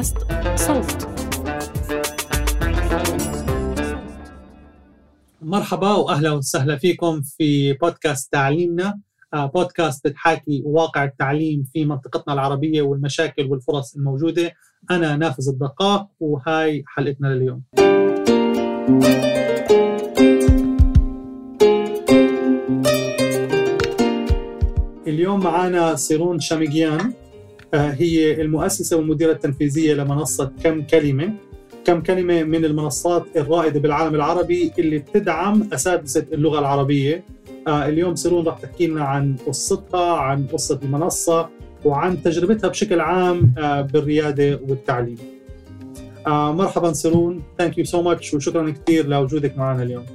بودكاست صوت. مرحبا وأهلا وسهلا فيكم في بودكاست تعليمنا. آه، بودكاست بتحاكي واقع التعليم في منطقتنا العربية والمشاكل والفرص الموجودة. أنا نافذ الدقاق وهاي حلقتنا لليوم. اليوم معنا سيرون شاميجيان. هي المؤسسة والمديرة التنفيذية لمنصة كم كلمة. كم كلمة من المنصات الرائدة بالعالم العربي اللي بتدعم أساتذة اللغة العربية. آه، اليوم سيرون راح تحكي لنا عن قصتها عن قصة المنصة وعن تجربتها بشكل عام آه، بالريادة والتعليم. مرحبا سيرون. thank you so much وشكرا كثير لوجودك معنا اليوم.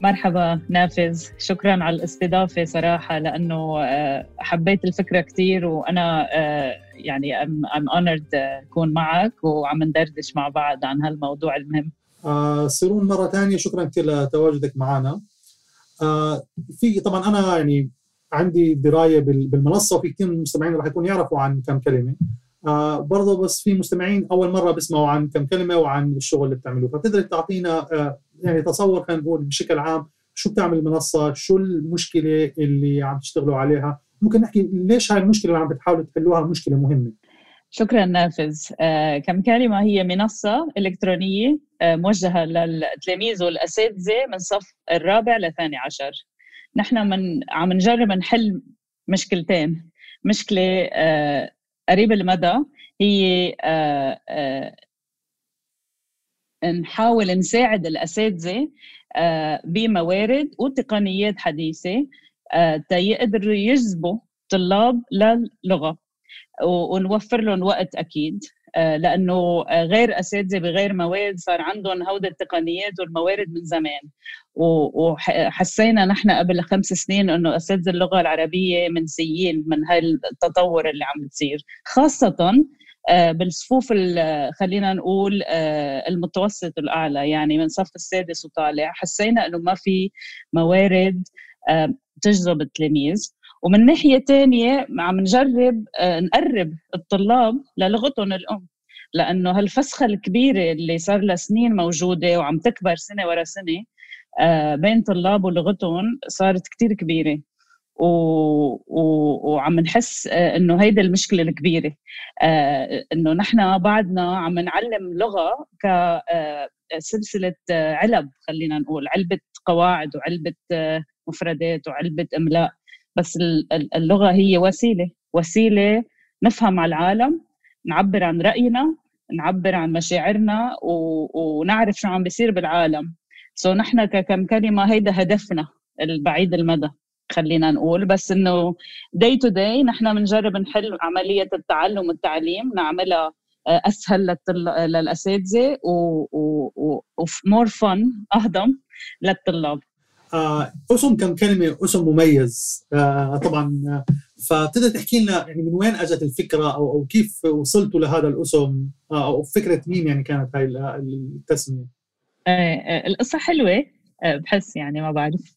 مرحبا نافذ. شكرا على الاستضافة صراحة لأنه حبيت الفكرة كثير وأنا يعني I'm, honored أكون معك وعم ندردش مع بعض عن هالموضوع المهم. آه سيرون مرة ثانية شكرا كثير لتواجدك معنا. آه في طبعا أنا يعني عندي دراية بالمنصة وفي كثير من المستمعين رح يكونوا يعرفوا عن كم كلمة. آه برضه بس في مستمعين أول مرة بيسمعوا عن كم كلمة وعن الشغل اللي بتعملوه. فتقدر تعطينا آه يعني تصور خلينا نقول بشكل عام شو بتعمل المنصة؟ شو المشكلة اللي عم تشتغلوا عليها؟ ممكن نحكي ليش هاي المشكلة اللي عم بتحاولوا تحلوها مشكلة مهمة؟ شكرا نافذ. آه كم كلمة هي منصة إلكترونية آه موجهة للتلاميذ والأساتذة من صف الرابع لثاني عشر. نحن من عم نجرب نحل مشكلتين. مشكلة آه قريب المدى هي آه آه نحاول نساعد الأساتذة آه، بموارد وتقنيات حديثة آه، تيقدروا يجذبوا طلاب للغة ونوفر لهم وقت أكيد آه، لأنه غير أساتذة بغير مواد صار عندهم هودة التقنيات والموارد من زمان. وحسينا نحن قبل خمس سنين إنه أساتذة اللغة العربية منسيين من هاي التطور اللي عم بتصير خاصة بالصفوف خلينا نقول آه، المتوسط الأعلى يعني من صف السادس وطالع. حسينا إنه ما في موارد آه، تجذب التلاميذ. ومن ناحية تانية عم نجرب نقرب الطلاب للغتهم الأم. لأنه هالفسخة الكبيرة اللي صار لها سنين موجودة وعم تكبر سنة ورا سنة بين طلاب ولغتهم صارت كتير كبيرة. و... و... وعم نحس آه، إنه هيدا المشكلة الكبيرة. آه، إنه نحن بعدنا عم نعلم لغة كسلسله آه، علب خلينا نقول. علبة قواعد وعلبة مفردات وعلبة إملاء. بس اللغة هي وسيلة. وسيلة نفهم على العالم نعبر عن رأينا نعبر عن مشاعرنا و... ونعرف شو عم بيصير بالعالم. so نحن ككم كلمة هيدا هدفنا البعيد المدى. خلينا نقول. بس إنه day to day نحن بنجرب نحل عملية التعلم والتعليم نعملها آه، أسهل للأساتذة و more fun أهضم للطلاب. آه أسم كم كلمة؟ أسم مميز. آه طبعا فتقدر تحكي لنا يعني من وين أجت الفكرة أو أو كيف وصلتوا لهذا الأسم؟ أو فكرة مين يعني كانت هاي التسمية؟ القصة حلوة. بحس يعني ما بعرف.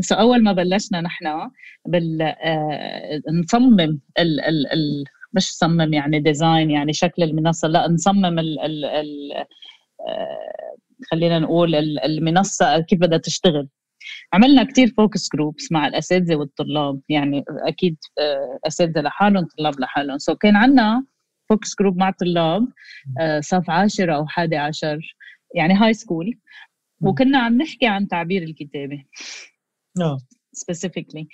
so آه، أول ما بلشنا نحن بال آه، نصمم ال ال ال مش صمم يعني design يعني شكل المنصة لا نصمم ال ال ال خلينا نقول المنصة كيف بدها تشتغل. عملنا كتير focus groups مع الأساتذة والطلاب يعني أكيد أساتذة لحالهم طلاب لحالهم. so كان عندنا focus group مع طلاب صف عاشر أو حادي عشر يعني high school وكنا عم نحكي عن تعبير الكتابة آه specifically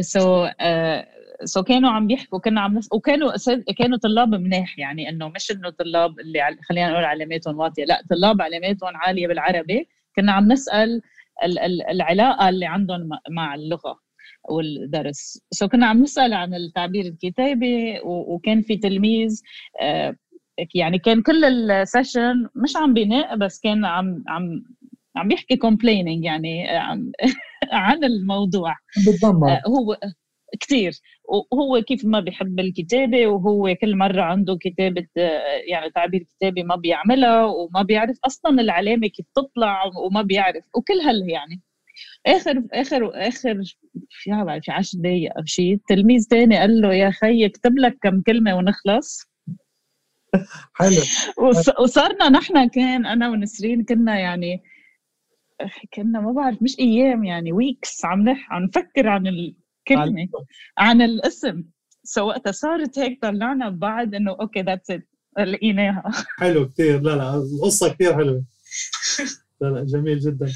so so كانوا عم بيحكوا كنا عم نس... وكانوا كانوا طلاب مناح يعني إنه مش إنه طلاب اللي. خلينا نقول علاماتهم واطية لا طلاب علاماتهم عالية بالعربي كنا عم نسأل ال... ال... العلاقة اللي عندهم مع اللغة والدرس so كنا عم نسأل عن التعبير الكتابي. وكان في تلميذ uh, يعني كان كل ال session مش عم بينق بس كان عم عم عم بيحكي complaining يعني عن عن الموضوع. بالضبط آه، هو كثير. وهو كيف ما بيحب الكتابة وهو كل مرة عنده كتابة آه، يعني تعبير كتابي ما بيعملها وما بيعرف أصلا العلامة كيف تطلع وما بيعرف وكل هال يعني. آخر آخر آخر في في 10 دقائق أو شيء تلميذ تاني قال له يا خي اكتب لك كم كلمة ونخلص. حلو. وصرنا نحن كان أنا ونسرين كنا يعني كنا ما بعرف مش أيام يعني weeks عم نح عم نفكر عن الكلمة عن الاسم. so وقتها صارت هيك طلعنا ببعض إنه okay that's it لقيناها. حلو كثير لا لا القصة كثير حلوة. لا لا جميل جدا.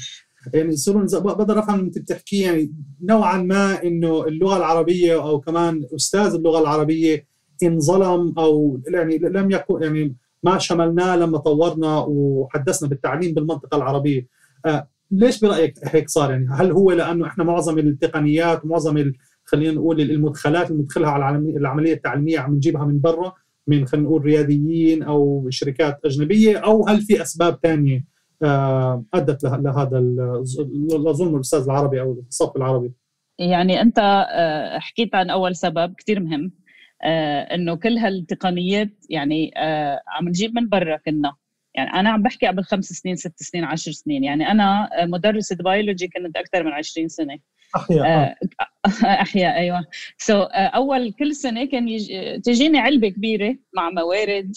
يعني سورون بقدر أفهم إنت بتحكي يعني نوعا ما إنه اللغة العربية أو كمان أستاذ اللغة العربية انظلم أو يعني لم يكن يعني ما شملناه لما طورنا وحدثنا بالتعليم بالمنطقة العربية. آه ليش برأيك هيك صار؟ يعني هل هو لأنه إحنا معظم التقنيات معظم خلينا نقول المدخلات اللي ندخلها على العملية التعليمية عم نجيبها من برا من خلينا نقول رياديين أو شركات أجنبية أو هل في أسباب ثانية آه، أدت لهذا اظن الأستاذ العربي أو الصف العربي؟ يعني أنت آه، حكيت عن أول سبب كثير مهم. إنه كل هالتقنيات يعني عم نجيب من برا كنا. يعني أنا عم بحكي قبل خمس سنين ست سنين عشر سنين. يعني أنا مدرسة بيولوجي كنت أكثر من 20 سنة. أحياء أحياء أيوه. so, أول كل سنة كان يجي تجيني علبة كبيرة مع موارد.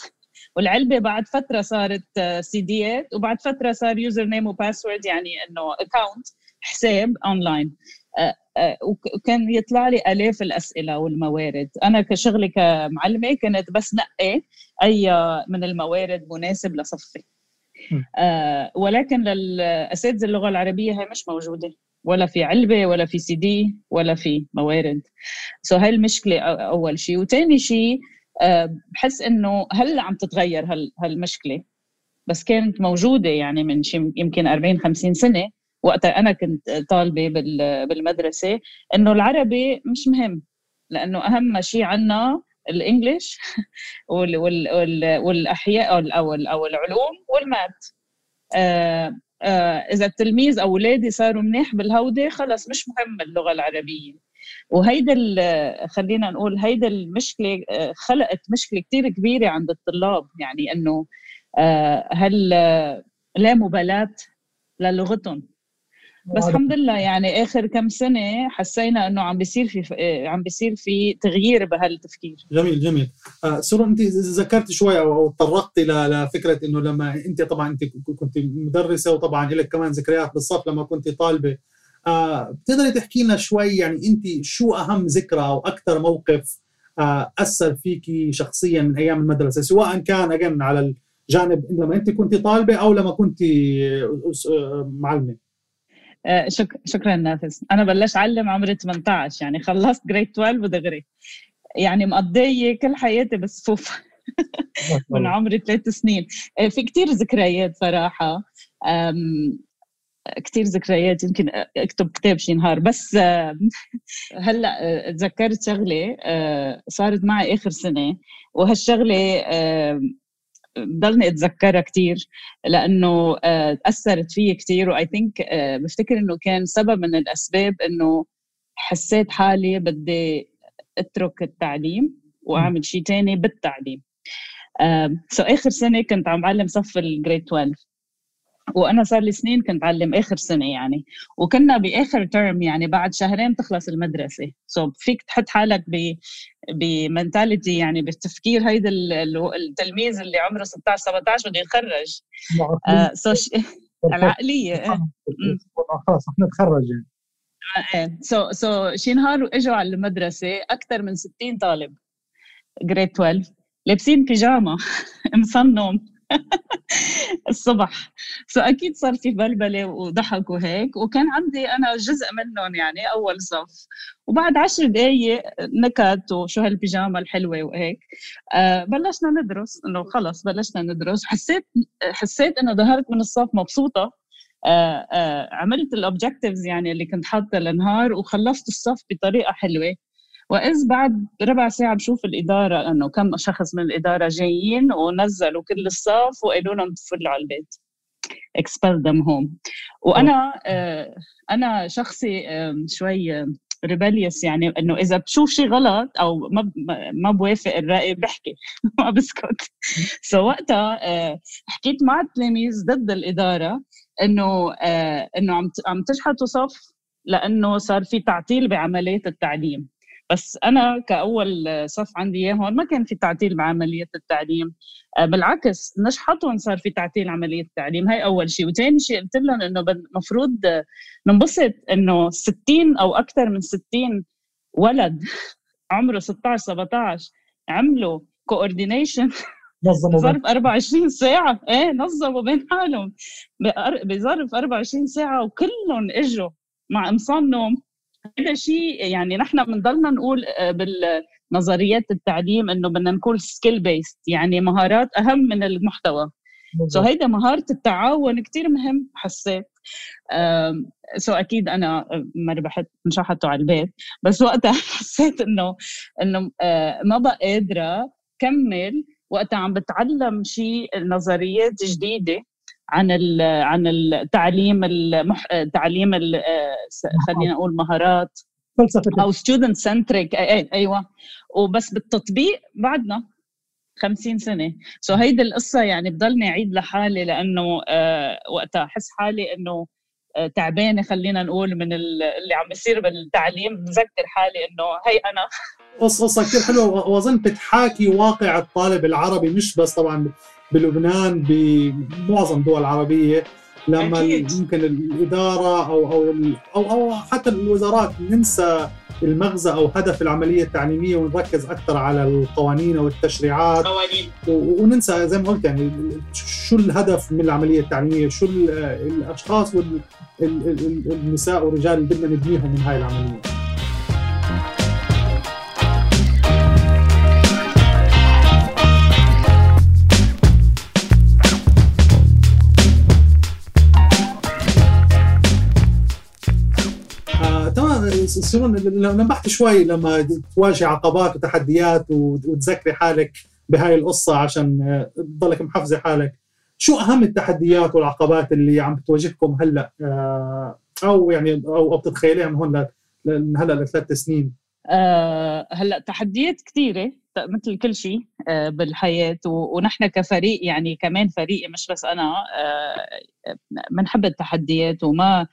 والعلبة بعد فترة صارت CDيات وبعد فترة صار username و password يعني إنه account حساب اونلاين آه، آه، وكان يطلع لي آلاف الأسئلة والموارد. أنا كشغلي كمعلمة كنت بس نقي أي من الموارد مناسب لصفي. آه، ولكن للأساتذة اللغة العربية هي مش موجودة. ولا في علبة ولا في سي دي ولا في موارد. سو so هاي المشكلة أول شيء وثاني شيء آه، بحس إنه هلا عم تتغير هالمشكلة. بس كانت موجودة يعني من يمكن 40 50 سنة. وقتها أنا كنت طالبة بالمدرسة إنه العربي مش مهم لأنه أهم شيء عنا الإنجليش والأحياء أو أو العلوم والمات. آه، آه، إذا التلميذ أو اولادي صاروا منيح بالهوده خلص مش مهم اللغة العربية. وهيدا خلينا نقول هيدا المشكلة آه، خلقت مشكلة كثير كبيرة عند الطلاب يعني إنه هل لا مبالاة للغتهم. بس الحمد لله يعني آخر كم سنة حسينا إنه عم بيصير في عم بيصير في تغيير بهالتفكير. جميل جميل. آه سورو أنت ذكرت شوي أو تطرقت لفكرة إنه لما أنت طبعا أنت كنت مدرسة وطبعا لك كمان ذكريات بالصف لما كنت طالبة. آه بتقدري تحكي لنا شوي يعني أنت شو أهم ذكرى أو أكثر موقف آه أثر فيكي شخصيا من أيام المدرسة؟ سواء كان أجن على الجانب لما أنت كنت طالبة أو لما كنت معلمة. شك... شكرا نافس أنا بلشت أعلم عمري 18 يعني خلصت جريد 12 ودغري. يعني مقضية كل حياتي بالصفوف من عمري ثلاث سنين. آه، في كتير ذكريات صراحة. كتير ذكريات يمكن أكتب كتاب شي نهار. بس هلأ آه، تذكرت شغلة صارت معي آخر سنة. وهالشغلة بضلني أتذكرها كثير لأنه آه، اثرت فيي كثير و I think بفتكر إنه كان سبب من الأسباب إنه حسيت حالي بدي أترك التعليم وأعمل شيء ثاني بالتعليم. so آخر سنة كنت عم بعلم صف ال grade 12 وأنا صار لي سنين كنت اعلم آخر سنة يعني. وكنا بآخر term يعني بعد شهرين تخلص المدرسة. so فيك تحط حالك ب ب mentality يعني بالتفكير هيدا التلميذ اللي عمره 16 17 بده يتخرج آه so العقلية آه، خلص رح نتخرج يعني. إيه. so so شي نهار إجوا على المدرسة أكثر من 60 طالب grade 12 لابسين بيجاما مصنم. الصبح. so أكيد صار في بلبلة وضحك وهيك وكان عندي أنا جزء منهم يعني أول صف. وبعد عشر دقائق نكت وشو هالبيجاما الحلوة وهيك. آه بلشنا ندرس إنه خلص بلشنا ندرس. حسيت حسيت إنه ظهرت من الصف مبسوطة. آه آه عملت ال objectives يعني اللي كنت حاطة للنهار وخلصت الصف بطريقة حلوة. وإذ بعد ربع ساعة بشوف الإدارة إنه كم شخص من الإدارة جايين ونزلوا كل الصف وقالوا لهم تفلوا على البيت. Expel them home. وأنا آه أنا شخصي آه شوي rebellious يعني إنه إذا بشوف شيء غلط أو ما ما بوافق الرأي بحكي ما بسكت. so وقتها آه حكيت مع التلاميذ ضد الإدارة إنه آه إنه عم عم تشحطوا صف لأنه صار في تعطيل بعملية التعليم. بس أنا كأول صف عندي إياه هون ما كان في تعطيل بعمليه التعليم. آه، بالعكس نشحطهم صار في تعطيل عملية التعليم. هاي أول شيء. وثاني شيء قلت لهم إنه المفروض ننبسط إنه 60 أو أكثر من 60 ولد عمره 16 17 عملوا كوردينيشن نظموا بظرف 24 ساعة. إيه نظموا بين حالهم. بظرف 24 ساعة وكلهم إجوا مع قمصان نوم هذا شيء يعني نحن بنضلنا نقول آه، بالنظريات التعليم إنه بدنا نكون skill based يعني مهارات أهم من المحتوى. so هيدا مهارة التعاون كثير مهم حسيت. so أكيد أنا ما ربحت انشحطوا على البيت بس وقتها حسيت إنه إنه آه، ما بقى قادرة كمل وقتها عم بتعلم شيء نظريات جديدة. عن عن التعليم المح... تعليم ال... خلينا نقول مهارات. فلسفة. أو student centric أيوه. وبس بالتطبيق بعدنا 50 سنة. so هيدي القصة يعني بضلني أعيد لحالي لأنه آه وقتها أحس حالي إنه آه تعبانة خلينا نقول من اللي عم بيصير بالتعليم. بذكر حالي إنه هي أنا. قصة كثير حلوة. واظن بتحاكي واقع الطالب العربي مش بس طبعا بلبنان بمعظم الدول العربية لما أكيد. ممكن الإدارة أو أو أو أو حتى الوزارات ننسى المغزى أو هدف العملية التعليمية ونركز أكثر على القوانين أو التشريعات قوانين وننسى زي ما قلت يعني شو الهدف من العملية التعليمية؟ شو الأشخاص والنساء والرجال اللي بدنا نبنيهم من هاي العملية؟ يصيرون لمحت شوي لما تواجه عقبات وتحديات وتذكري حالك بهاي القصة عشان آه، تضلك محفزة حالك. شو أهم التحديات والعقبات اللي عم بتواجهكم هلأ؟ آه، أو يعني أو بتتخيليها من هون من هلأ لثلاث سنين؟ أه هلأ تحديات كثيرة مثل كل شيء أه بالحياة. ونحن كفريق يعني كمان فريقي مش بس أنا بنحب أه التحديات وما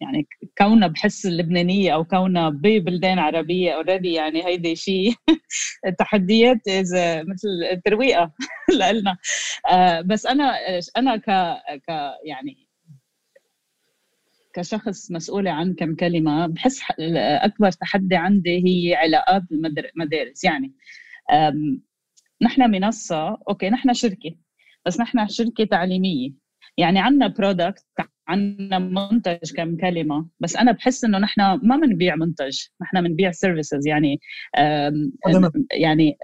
يعني كونها بحس اللبنانية أو كونها ببلدان عربية already يعني هيدي شيء تحديات إذا مثل ترويقه لنا آه، بس أنا أنا ك ك يعني كشخص مسؤولة عن كم كلمة بحس أكبر تحدي عندي هي علاقات المدارس. يعني نحن منصة okay نحن شركة بس نحن شركة تعليمية. يعني عندنا product عندنا منتج كم كلمه بس أنا بحس إنه نحن ما بنبيع منتج. نحن بنبيع services يعني يعني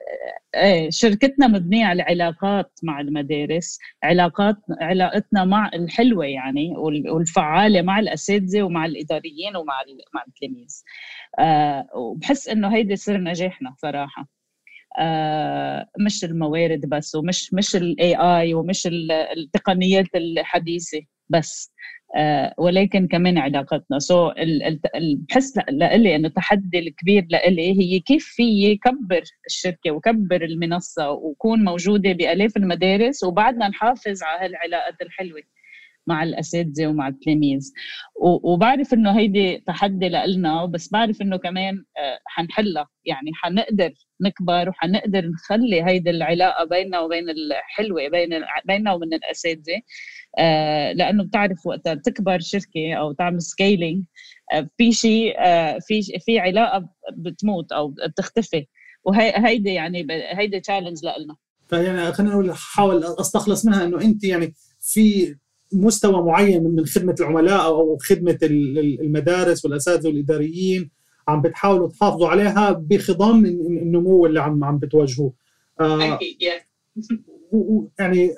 إيه شركتنا مبنية على علاقات مع المدارس. علاقات علاقتنا مع الحلوة يعني والفعالة مع الأساتذة ومع الإداريين ومع مع التلاميذ. أه وبحس إنه هيدي سر نجاحنا صراحة. آه، مش الموارد بس ومش مش ال AI ومش التقنيات الحديثة بس. آه، ولكن كمان علاقتنا. so بحس لإلي إنه التحدي الكبير لإلي هي كيف في كبر الشركة وكبر المنصة وكون موجودة بآلاف المدارس وبعدنا نحافظ على هالعلاقات الحلوة. مع الأساتذة ومع التلاميذ. وبعرف إنه هيدي تحدي لنا بس بعرف إنه كمان آه، حنحلها. يعني حنقدر نكبر وحنقدر نخلي هيدي العلاقة بيننا وبين الحلوة بين بيننا وبين الأساتذة. آه، لأنه بتعرف وقتها تكبر شركة أو تعمل scaling آه، في شيء في في علاقة بتموت أو بتختفي. وهيدي يعني هيدي challenge لنا فيعني خلينا نقول احاول أستخلص منها إنه أنت يعني في مستوى معين من خدمة العملاء أو خدمة المدارس والأساتذة والإداريين عم بتحاولوا تحافظوا عليها بخضم النمو اللي عم عم بتواجهوه. آه يعني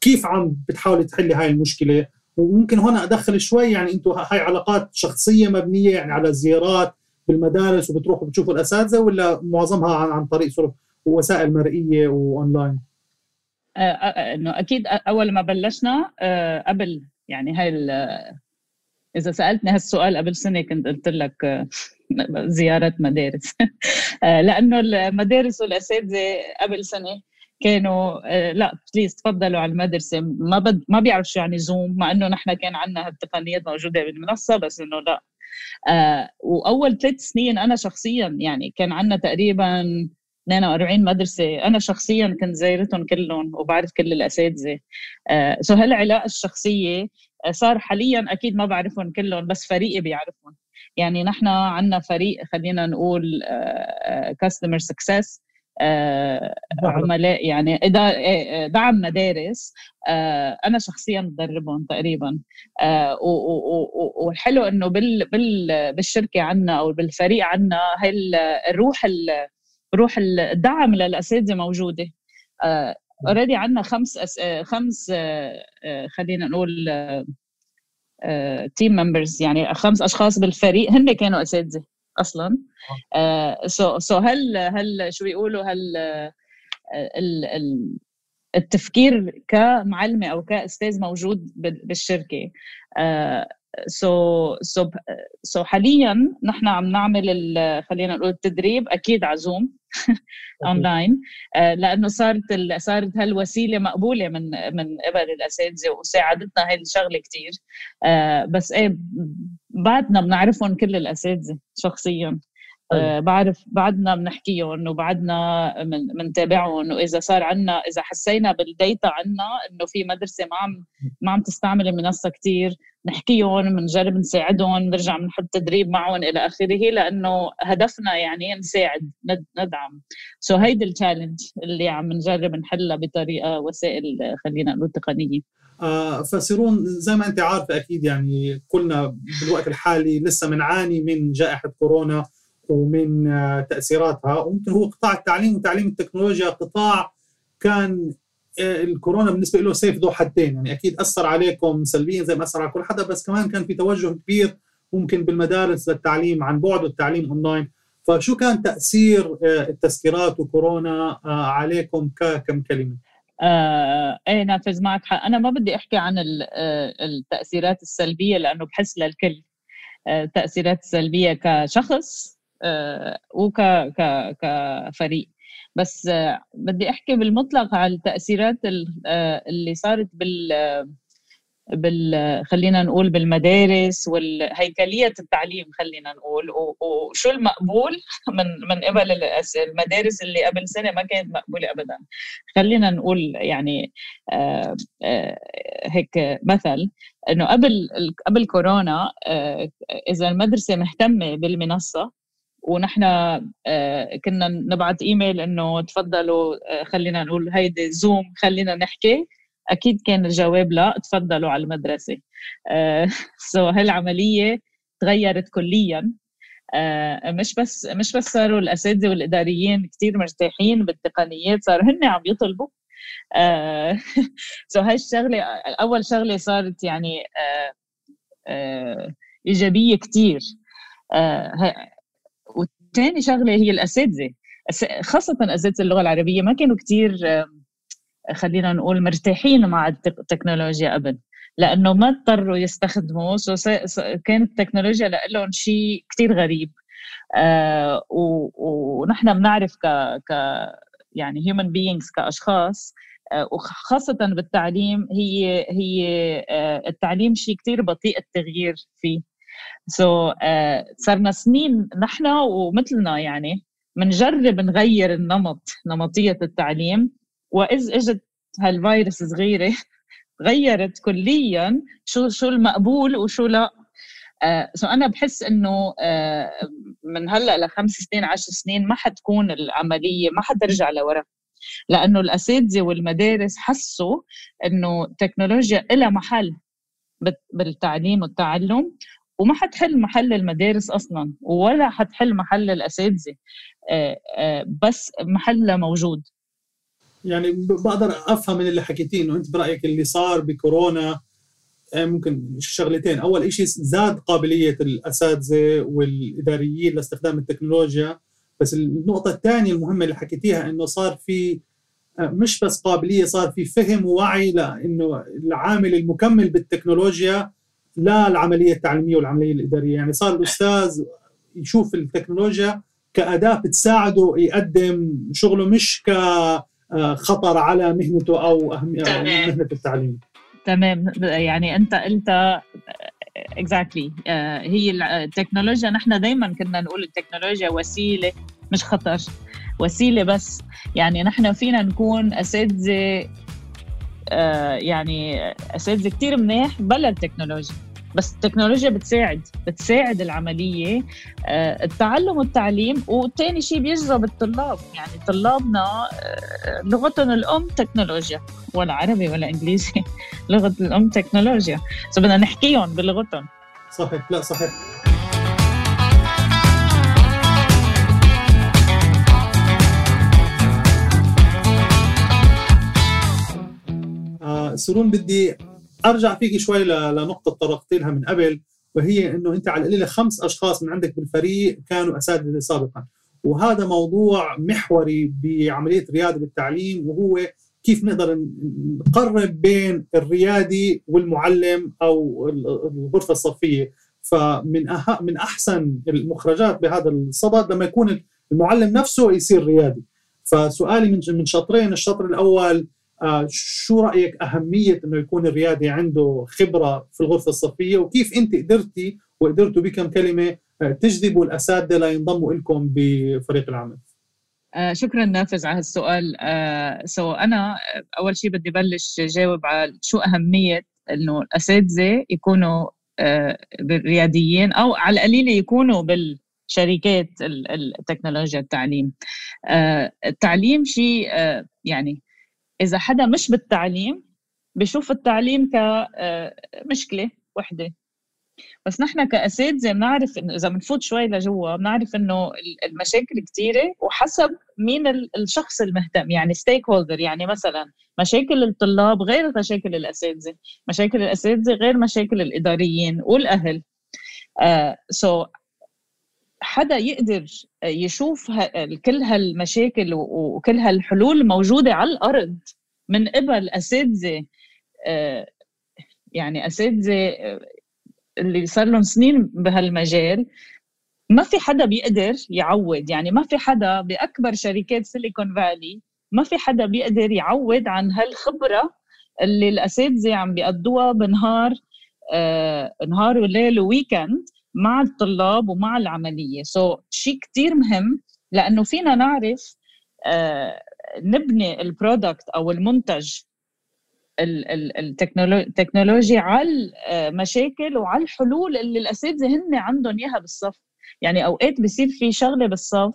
كيف عم بتحاولي تحلي هاي المشكلة؟ وممكن هون أدخل شوي يعني أنتم هاي علاقات شخصية مبنية يعني على زيارات بالمدارس وبتروحوا بتشوفوا الأساتذة ولا معظمها عن, عن طريق صرف وسائل مرئية وأونلاين؟ آه، آه، آه، إنه أكيد أول ما بلشنا قبل يعني هاي إذا سألتني هالسؤال قبل سنة كنت قلت لك زيارة مدارس. لأنه المدارس والأساتذة قبل سنة كانوا لا بليز تفضلوا على المدرسة. ما بد ما بيعرفوا شو يعني زوم مع إنه نحن كان عندنا هالتقنيات موجودة بالمنصة بس إنه لا. وأول ثلاث سنين أنا شخصيا يعني كان عندنا تقريبا 42 مدرسة. أنا شخصيا كنت زايرتهم كلهم وبعرف كل الأساتذة. آه so هالعلاقة الشخصية آه صار حاليا أكيد ما بعرفهم كلهم بس فريقي بيعرفهم. يعني نحن عندنا فريق خلينا نقول customer success آه، عملاء يعني آه، دعم مدارس. آه، أنا شخصيا بدربهم تقريبا. والحلو إنه بال بالشركة عندنا أو بالفريق عندنا هاي الروح روح الدعم للأساتذة موجودة. already عندنا خمس أس... خمس خلينا نقول team members يعني خمس أشخاص بالفريق. هن كانوا أساتذة أصلا. so uh, so هل هل شو بيقولوا؟ هل ال ال التفكير كمعلمة أو كأستاذ موجود بالشركة؟ so so so حاليا نحن عم نعمل خلينا نقول التدريب أكيد على زوم اونلاين لأنه صارت صارت هالوسيلة مقبولة من من قبل الأساتذة وساعدتنا هاي الشغلة كثير uh, بس إيه بعدنا بنعرفهم كل الأساتذة شخصيا. آه بعرف بعدنا بنحكيهم وبعدنا بنتابعهم واذا صار عندنا إذا حسينا بالديتا عندنا إنه في مدرسة ما عم ما عم تستعمل المنصة كثير نحكيهم بنجرب نساعدهم نرجع بنحط تدريب معهم إلى آخره لأنه هدفنا يعني نساعد ندعم. so هيدي ال challenge اللي عم نجرب نحلها بطريقة وسائل خلينا نقول تقنية. آه فسيرون زي ما أنت عارفة أكيد يعني كلنا بالوقت الحالي لسه بنعاني من جائحة كورونا. ومن آه تأثيراتها. وممكن هو قطاع التعليم وتعليم التكنولوجيا قطاع كان آه الكورونا بالنسبة له سيف ذو حدين. يعني أكيد أثر عليكم سلبيا زي ما أثر على كل حدا بس كمان كان في توجه كبير ممكن بالمدارس للتعليم عن بعد والتعليم اونلاين فشو كان تأثير آه التسكيرات وكورونا عليكم ككم كلمه؟ آه إيه نافذ معك حق. أنا ما بدي أحكي عن التأثيرات السلبية لأنه بحس للكل. التأثيرات السلبية كشخص آه وك كفريق. بس آه بدي أحكي بالمطلق على التأثيرات آه، اللي صارت بال بال خلينا نقول بالمدارس والهيكلية التعليم خلينا نقول. وشو المقبول من من قبل المدارس اللي قبل سنة ما كانت مقبولة ابدا. خلينا نقول يعني هيك مثل إنه قبل قبل كورونا إذا المدرسة مهتمة بالمنصة ونحن كنا نبعث إيميل إنه تفضلوا خلينا نقول هيدي زوم خلينا نحكي. أكيد كان الجواب لا تفضلوا على المدرسة. so هالعملية تغيرت كليا. مش بس مش بس صاروا الأساتذة والإداريين كثير مرتاحين بالتقنيات صاروا هن عم يطلبوا. so هاي الشغله أول شغلة صارت يعني إيجابية كثير وثاني شغلة هي الأساتذة. خاصة أساتذة اللغة العربية ما كانوا كثير uh, خلينا نقول مرتاحين مع التكنولوجيا قبل لأنه ما اضطروا يستخدموا كانت التكنولوجيا لهم شيء كثير غريب. آه ونحن بنعرف ك يعني هيومن بينجز كأشخاص آه وخاصة بالتعليم هي هي آه التعليم شيء كثير بطيء التغيير فيه. so, uh, صرنا سنين نحن ومثلنا يعني بنجرب نغير النمط نمطية التعليم. وإذ إجت هالفيروس صغيرة غيرت كليا شو شو المقبول وشو لا. آه so أنا بحس إنه آه من هلأ لخمس سنين عشر سنين ما حتكون العملية ما حترجع لورا. لأنه الأساتذة والمدارس حسوا إنه التكنولوجيا لها محل بالتعليم والتعلم. وما حتحل محل المدارس أصلا ولا حتحل محل الأساتذة آه آه بس محلها موجود. يعني بقدر أفهم من اللي حكيتيه إنه أنت برأيك اللي صار بكورونا آه، ممكن شغلتين. أول شيء زاد قابلية الأساتذة والإداريين لاستخدام التكنولوجيا بس النقطة الثانية المهمة اللي حكيتيها إنه صار في مش بس قابلية صار في فهم ووعي لإنه العامل المكمل بالتكنولوجيا لا العملية التعليمية والعملية الإدارية. يعني صار الأستاذ يشوف التكنولوجيا كأداة بتساعده يقدم شغله مش ك خطر على مهنته أو مهنة التعليم. تمام. يعني أنت قلت اكزاكتلي exactly. uh, هي التكنولوجيا. نحن دائما كنا نقول التكنولوجيا وسيلة مش خطر وسيلة بس. يعني نحن فينا نكون أساتذة يعني اساتذه كثير منيح بلا التكنولوجيا بس التكنولوجيا بتساعد بتساعد العملية آه، التعلم والتعليم. وثاني شيء بيجذب الطلاب. يعني طلابنا آه، لغتهم الأم تكنولوجيا. ولا عربي ولا إنجليزي. لغة الأم تكنولوجيا. سو بدنا نحكيهم بلغتهم. صحيح. لا صحيح. سرون بدي أرجع فيك شوي لنقطة طرقت لها من قبل وهي إنه أنت على القليلة خمس أشخاص من عندك بالفريق كانوا أساتذة سابقا. وهذا موضوع محوري بعملية الرياده بالتعليم وهو كيف نقدر نقرب بين الريادي والمعلم أو الغرفة الصفية. فمن أه... من أحسن المخرجات بهذا الصدد لما يكون المعلم نفسه يصير ريادي فسؤالي من من شطرين الشطر الأول شو رأيك أهمية إنه يكون الريادي عنده خبرة في الغرفة الصفية؟ وكيف انت قدرتي وقدرتوا بكم كلمة آه، تجذبوا الأساتذة لينضموا لكم بفريق العمل؟ آه شكرا نافذ على هالسؤال. آه سو أنا أول شيء بدي بلش جاوب على شو أهمية إنه الأساتذة يكونوا آه رياديين أو على القليله يكونوا بال شركات التكنولوجيا التعليم. آه التعليم شيء آه يعني إذا حدا مش بالتعليم بشوف التعليم كمشكله آه، وحدة. بس نحن كأساتذة بنعرف إنه إذا بنفوت شوي لجوا بنعرف إنه المشاكل كثيره وحسب مين الشخص المهتم يعني stakeholder يعني مثلا مشاكل الطلاب غير مشاكل الأساتذة مشاكل الأساتذة غير مشاكل الإداريين والأهل. so uh, so حدا يقدر يشوف كل هالمشاكل وكل هالحلول موجودة على الأرض من قبل أساتذة آه، يعني أساتذة آه، اللي صار لهم سنين بهالمجال. ما في حدا بيقدر يعود يعني ما في حدا بأكبر شركات سيليكون فالي ما في حدا بيقدر يعود عن هالخبرة اللي الأساتذة عم بيقضوها بنهار آه نهار وليل و weekend مع الطلاب ومع العملية. so, شيء كثير مهم لأنه فينا نعرف آه نبني ال product أو المنتج ال technology على المشاكل وعلى الحلول اللي الأساتذة هن عندهم إياها بالصف. يعني أوقات بصير في شغلة بالصف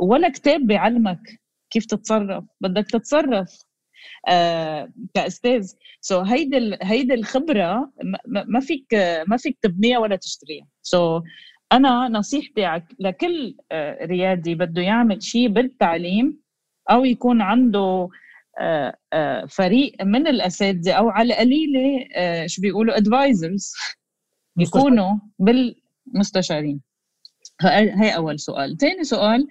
ولا كتاب بيعلمك كيف تتصرف بدك تتصرف. كأستاذ. so هيدي هيدي الخبرة ما فيك ما فيك تبنيها ولا تشتريها. so أنا نصيحتي لكل آه، ريادي بده يعمل شيء بالتعليم أو يكون عنده آه، آه، فريق من الأساتذة أو على القليله شو بيقولوا advisors يكونوا بالمستشارين. هي أول سؤال. ثاني سؤال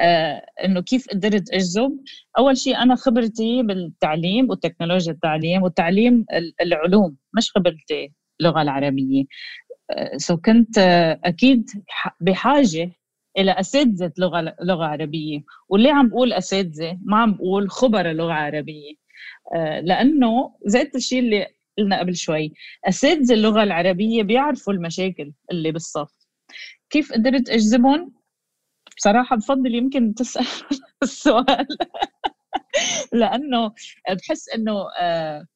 آه إنه كيف قدرت أجذب؟ أول شيء أنا خبرتي بالتعليم وتكنولوجيا التعليم والتعليم العلوم مش خبرتي اللغة العربية. آه so كنت آه أكيد بحاجة إلى أساتذة لغة لغة عربية. واللي عم بقول أساتذة ما عم بقول خبراء لغة عربية. آه لأنه زي الشيء اللي قلنا قبل شوي أساتذة اللغة العربية بيعرفوا المشاكل اللي بالصف. كيف قدرت اجذبهم بصراحة بفضل يمكن تسأل السؤال. لأنه بحس إنه آه،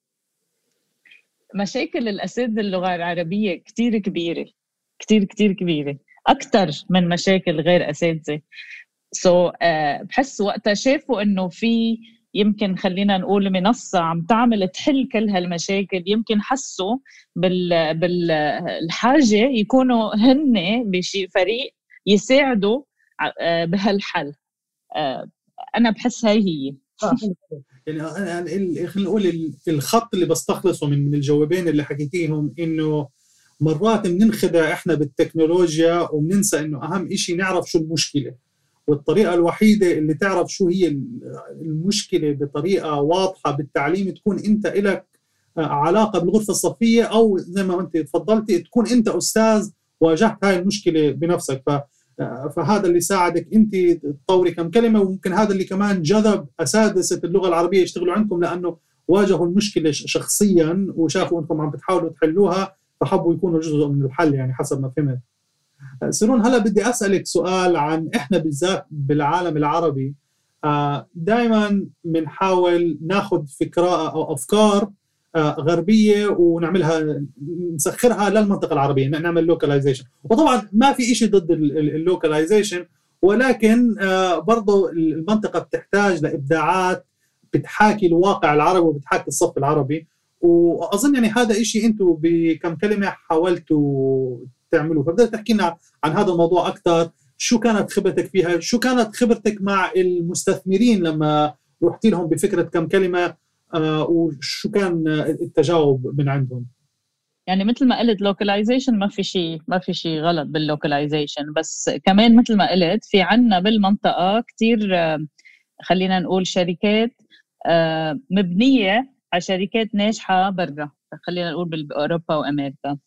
مشاكل الأساتذة اللغة العربية كتير كبيرة كتير كتير كبيرة أكثر من مشاكل غير أساتذة. سو so, uh, بحس وقتها شافوا إنه في يمكن خلينا نقول منصة عم تعمل تحل كل هالمشاكل يمكن حسوا بال بالحاجة يكونوا هن بشي فريق يساعدوا آه، بهالحل. آه، أنا بحس هاي هي. آه، يعني يعني خلينا نقول الخط اللي بستخلصه من من الجوابين اللي حكيتيهم إنه مرات بننخدع إحنا بالتكنولوجيا وبننسى إنه أهم شيء نعرف شو المشكلة. والطريقة الوحيدة اللي تعرف شو هي المشكلة بطريقة واضحة بالتعليم تكون أنت إلك علاقة بالغرفة الصفية أو زي ما أنت تفضلتي تكون أنت أستاذ واجهت هاي المشكلة بنفسك. ف فهذا اللي ساعدك أنت تطوري كم كلمة وممكن هذا اللي كمان جذب أساتذة اللغة العربية يشتغلوا عندكم لأنه واجهوا المشكلة شخصيا وشافوا أنكم عم بتحاولوا تحلوها فحبوا يكونوا جزء من الحل يعني حسب ما فهمت. سيرون هلا بدي أسألك سؤال عن إحنا بالذات بالعالم العربي. دائما بنحاول ناخذ فكرة أو أفكار غربية ونعملها نسخرها للمنطقة العربية نعمل localization وطبعا ما في شيء ضد ال localization ولكن برضه المنطقة بتحتاج لإبداعات بتحاكي الواقع العربي وبتحاكي الصف العربي. وأظن يعني هذا شيء أنتم بكم كلمة حاولتوا تعملوه فبدأ تحكي لنا عن هذا الموضوع أكثر شو كانت خبرتك فيها؟ شو كانت خبرتك مع المستثمرين لما رحت لهم بفكرة كم كلمة؟ آه وشو كان التجاوب من عندهم؟ يعني مثل ما قلت localization ما في شيء ما في شيء غلط بال localization بس كمان مثل ما قلت في عنا بالمنطقة كثير آه، خلينا نقول شركات آه، مبنية على شركات ناجحة برا. خلينا نقول باوروبا وأمريكا.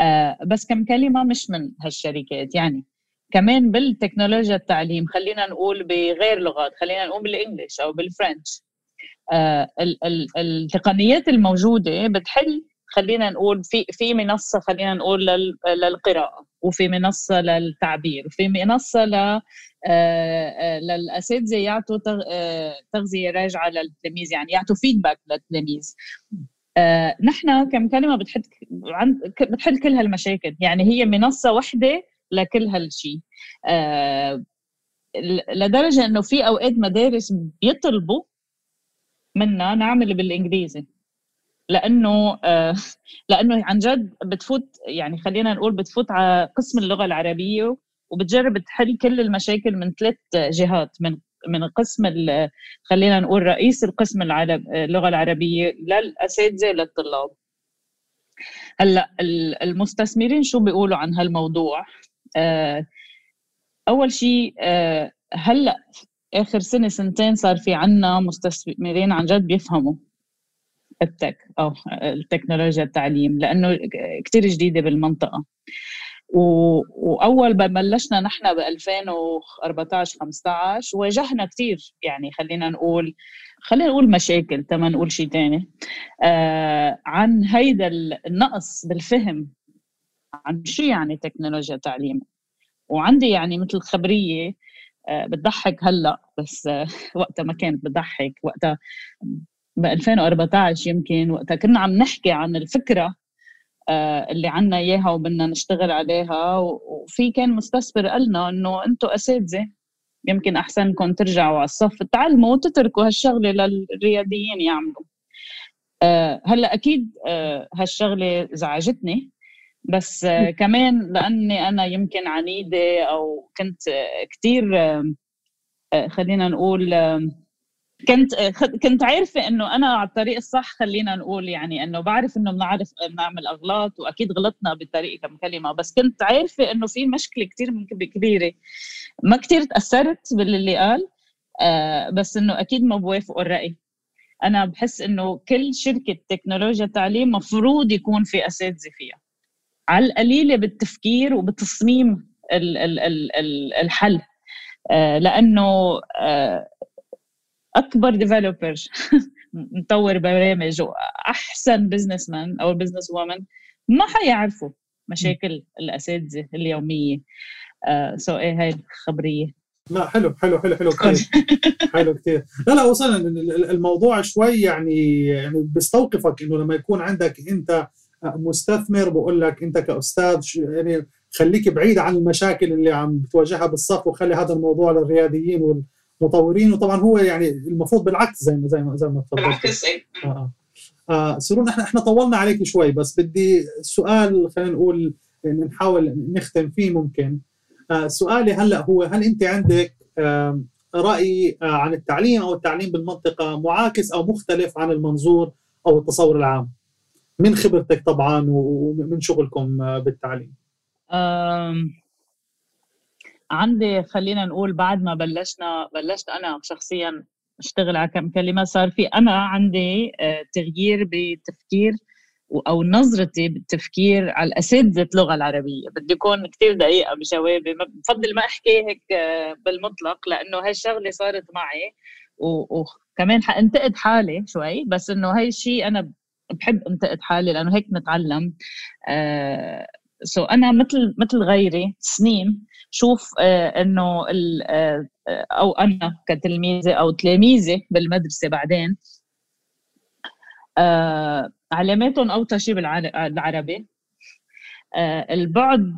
آه، بس كم كلمة مش من هالشركات. يعني كمان بالتكنولوجيا التعليم خلينا نقول بغير لغات خلينا نقول بالانجلش أو بالفرنش. آه، التقنيات الموجودة بتحل خلينا نقول في في منصة خلينا نقول للقراءة وفي منصة للتعبير وفي منصة ل آه، للأساتذة يعطوا تغذية راجعة للتلاميذ يعني يعطوا فيدباك للتلاميذ. آه، نحن كم كلمه بتحل بتحل كل هالمشاكل. يعني هي منصة واحدة لكل هالشيء آه، لدرجة إنه في أوقات مدارس بيطلبوا منا نعمل بالإنجليزي. لأنه آه، لأنه عن جد بتفوت يعني خلينا نقول بتفوت على قسم اللغة العربية وبتجرب تحل كل المشاكل من ثلاث جهات من من قسم خلينا نقول رئيس القسم العرب اللغة العربية للأساتذة للطلاب هلأ المستثمرين شو بيقولوا عن هالموضوع؟ آه، أول شيء آه، هلأ آخر سنة سنتين صار في عنا مستثمرين عن جد بيفهموا التك أو التكنولوجيا التعليم لأنه كثير جديدة بالمنطقة. وأول ما بلشنا نحن ب 2014 15 واجهنا كثير يعني خلينا نقول خلينا نقول مشاكل تما نقول شيء ثاني آه عن هيدا النقص بالفهم عن شو يعني تكنولوجيا تعليم وعندي يعني مثل خبرية آه بتضحك هلأ بس آه وقتها ما كانت بتضحك وقتها ب 2014 يمكن وقتها كنا عم نحكي عن الفكرة اللي عنا إياها وبدنا نشتغل عليها. وفي كان مستثمر قالنا إنه أنتم أساتذة يمكن أحسنكم ترجعوا على الصف تعلموا وتتركوا هالشغلة للرياديين يعملوا. آه، هلأ أكيد آه، هالشغلة زعجتني. بس كمان لأني أنا يمكن عنيدة أو كنت كثير خلينا نقول كنت كنت عارفة إنه أنا على الطريق الصح خلينا نقول يعني إنه بعرف إنه بنعرف بنعمل أغلاط وأكيد غلطنا بطريقه كم كلمة بس كنت عارفة إنه في مشكلة كثير كبيرة. ما كثير تأثرت باللي قال آه بس إنه أكيد ما بوافقوا الرأي. أنا بحس إنه كل شركة تكنولوجيا تعليم مفروض يكون في أساتذة فيها. على القليلة بالتفكير وبتصميم الحل. آه لأنه آه أكبر developer مطور برامج وأحسن businessman أو businesswoman ما حيعرفوا مشاكل الأساتذة اليومية. so uh, so إيه هاي الخبرية؟ لا حلو حلو حلو حلو كثير حلو كثير لا لا وصلنا الموضوع شوي يعني يعني بيستوقفك إنه لما يكون عندك أنت مستثمر بقول لك أنت كأستاذ يعني خليك بعيد عن المشاكل اللي عم بتواجهها بالصف وخلي هذا الموضوع للرياديين وال مطورين وطبعا هو يعني المفروض بالعكس زي ما زي ما زي ما تفضلت. بالعكس آه آه. آه سرون إحنا إحنا طولنا عليك شوي بس بدي سؤال خلينا نقول يعني نحاول نختم فيه ممكن. آه سؤالي هلأ هو هل أنت عندك آه رأي آه عن التعليم أو التعليم بالمنطقة معاكس أو مختلف عن المنظور أو التصور العام؟ من خبرتك طبعا ومن شغلكم آه، بالتعليم؟ عندي خلينا نقول بعد ما بلشنا بلشت أنا شخصيا أشتغل على كم كلمة صار في أنا عندي آه، تغيير بتفكير أو نظرتي بالتفكير على اساتذه اللغة العربية. بدي اكون كثير دقيقة بجوابي. بفضل ما أحكي هيك آه، بالمطلق لأنه هاي الشغلة صارت معي. وكمان حانتقد حالي شوي بس إنه هاي الشيء أنا بحب انتقد حالي لأنه هيك نتعلم. سو so أنا مثل مثل غيري سنين شوف إنه أو أنا كتلميذة أو تلاميذة بالمدرسة بعدين علاماتهم أوطى شيء بالعربي. البعد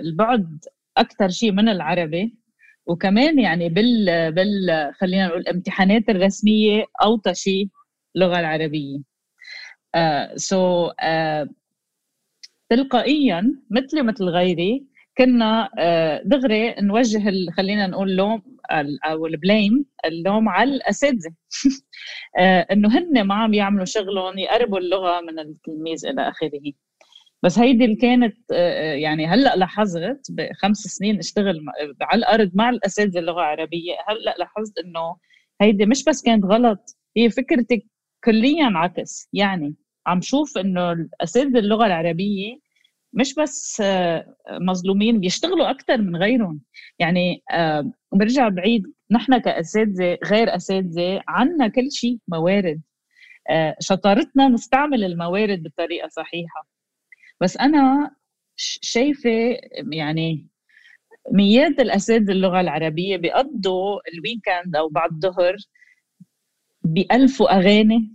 البعد أكثر شيء من العربي. وكمان يعني بال بال خلينا نقول الامتحانات الرسمية أوطى شيء اللغة العربية. سو uh, so, uh, تلقائيا مثلي مثل غيري كنا uh, دغري نوجه خلينا نقول لوم أو البليم اللوم على الأساتذة. إنه هن ما عم يعملوا شغلهم يقربوا اللغة من التلميذ إلى آخره. بس هيدي اللي كانت يعني هلأ لاحظت بخمس سنين اشتغل على الأرض مع الأساتذة اللغة العربية هلأ لاحظت إنه هيدي مش بس كانت غلط هي فكرتي كليا عكس. يعني عم شوف إنه الأساتذة اللغة العربية مش بس مظلومين بيشتغلوا أكثر من غيرهم. يعني برجع بعيد نحن كأساتذة غير أساتذة عنا كل شيء موارد. شطارتنا نستعمل الموارد بطريقة صحيحة. بس أنا شايفة يعني ميات الأساتذة اللغة العربية بيقضوا ال weekend أو بعد الظهر بألفوا أغاني.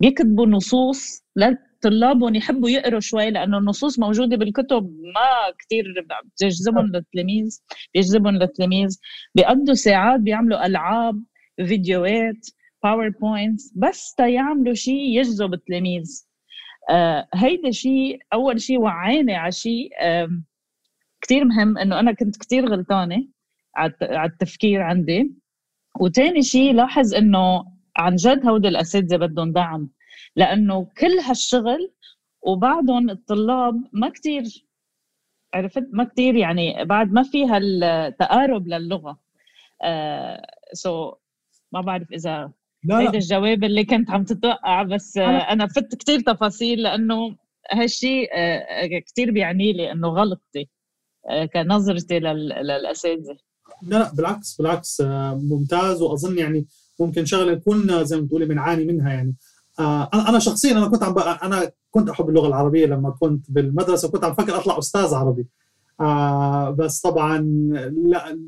بيكتبوا نصوص لطلابهم يحبوا يقروا شوي لأنه النصوص موجودة بالكتب ما كثير بتجذبهم للتلاميذ بيجذبهم للتلاميذ بيقضوا ساعات بيعملوا ألعاب فيديوهات PowerPoint بس تيعملوا شيء يجذب التلاميذ. آه هيدا شيء أول شيء وعاني على شيء آه كثير مهم إنه أنا كنت كثير غلطانة على التفكير عندي. وثاني شيء لاحظ إنه عن جد هودي الأساتذة بدهم دعم لأنه كل هالشغل وبعدهم الطلاب ما كثير عرفت؟ ما كثير يعني بعد ما في هالتقارب للغة. آه سو so ما بعرف إذا لا هيدا الجواب اللي كنت عم تتوقع بس أنا, أنا فت كثير تفاصيل لأنه هالشيء كثير بيعني لي إنه غلطتي كنظرتي للأساتذة. لا لا بالعكس بالعكس ممتاز وأظن يعني ممكن شغلة كلنا زي ما بتقولي بنعاني منها يعني. أنا شخصيا أنا كنت عم أنا كنت أحب اللغة العربية لما كنت بالمدرسة كنت عم فكر أطلع أستاذ عربي. آه بس طبعا لا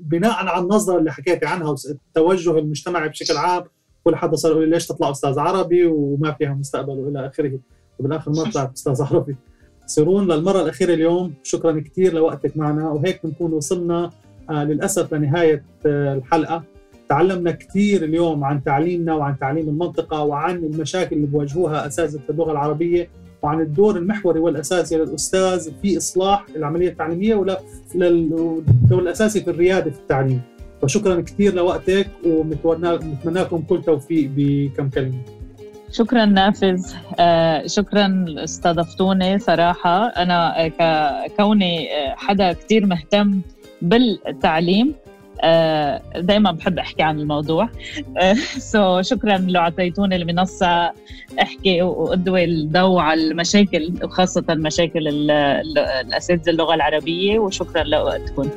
بناء على النظرة اللي حكيتي عنها والتوجه المجتمعي بشكل عام كل حدا صار يقول لي ليش تطلع أستاذ عربي وما فيها مستقبل وإلى آخره. وبالآخر ما طلعت أستاذ عربي. سيرون للمرة الأخيرة اليوم شكرا كثير لوقتك معنا وهيك بنكون وصلنا آه للأسف لنهاية آه الحلقة. تعلمنا كثير اليوم عن تعليمنا وعن تعليم المنطقة وعن المشاكل اللي بواجهوها أساتذة اللغة العربية وعن الدور المحوري والأساسي للأستاذ في إصلاح العملية التعليمية ولا الدور الأساسي في الريادة في التعليم. فشكرا كثير لوقتك ونتمنى لكم كل توفيق بكم كلمة. شكرا نافذ. آه شكرا استضفتوني صراحة. أنا كوني حدا كثير مهتم بالتعليم آه، دائما بحب أحكي عن الموضوع. سو آه، شكرا لو أعطيتوني المنصة أحكي وأدوي الضوء على المشاكل وخاصة مشاكل الأساتذة اللغة العربية وشكرا لوقتكم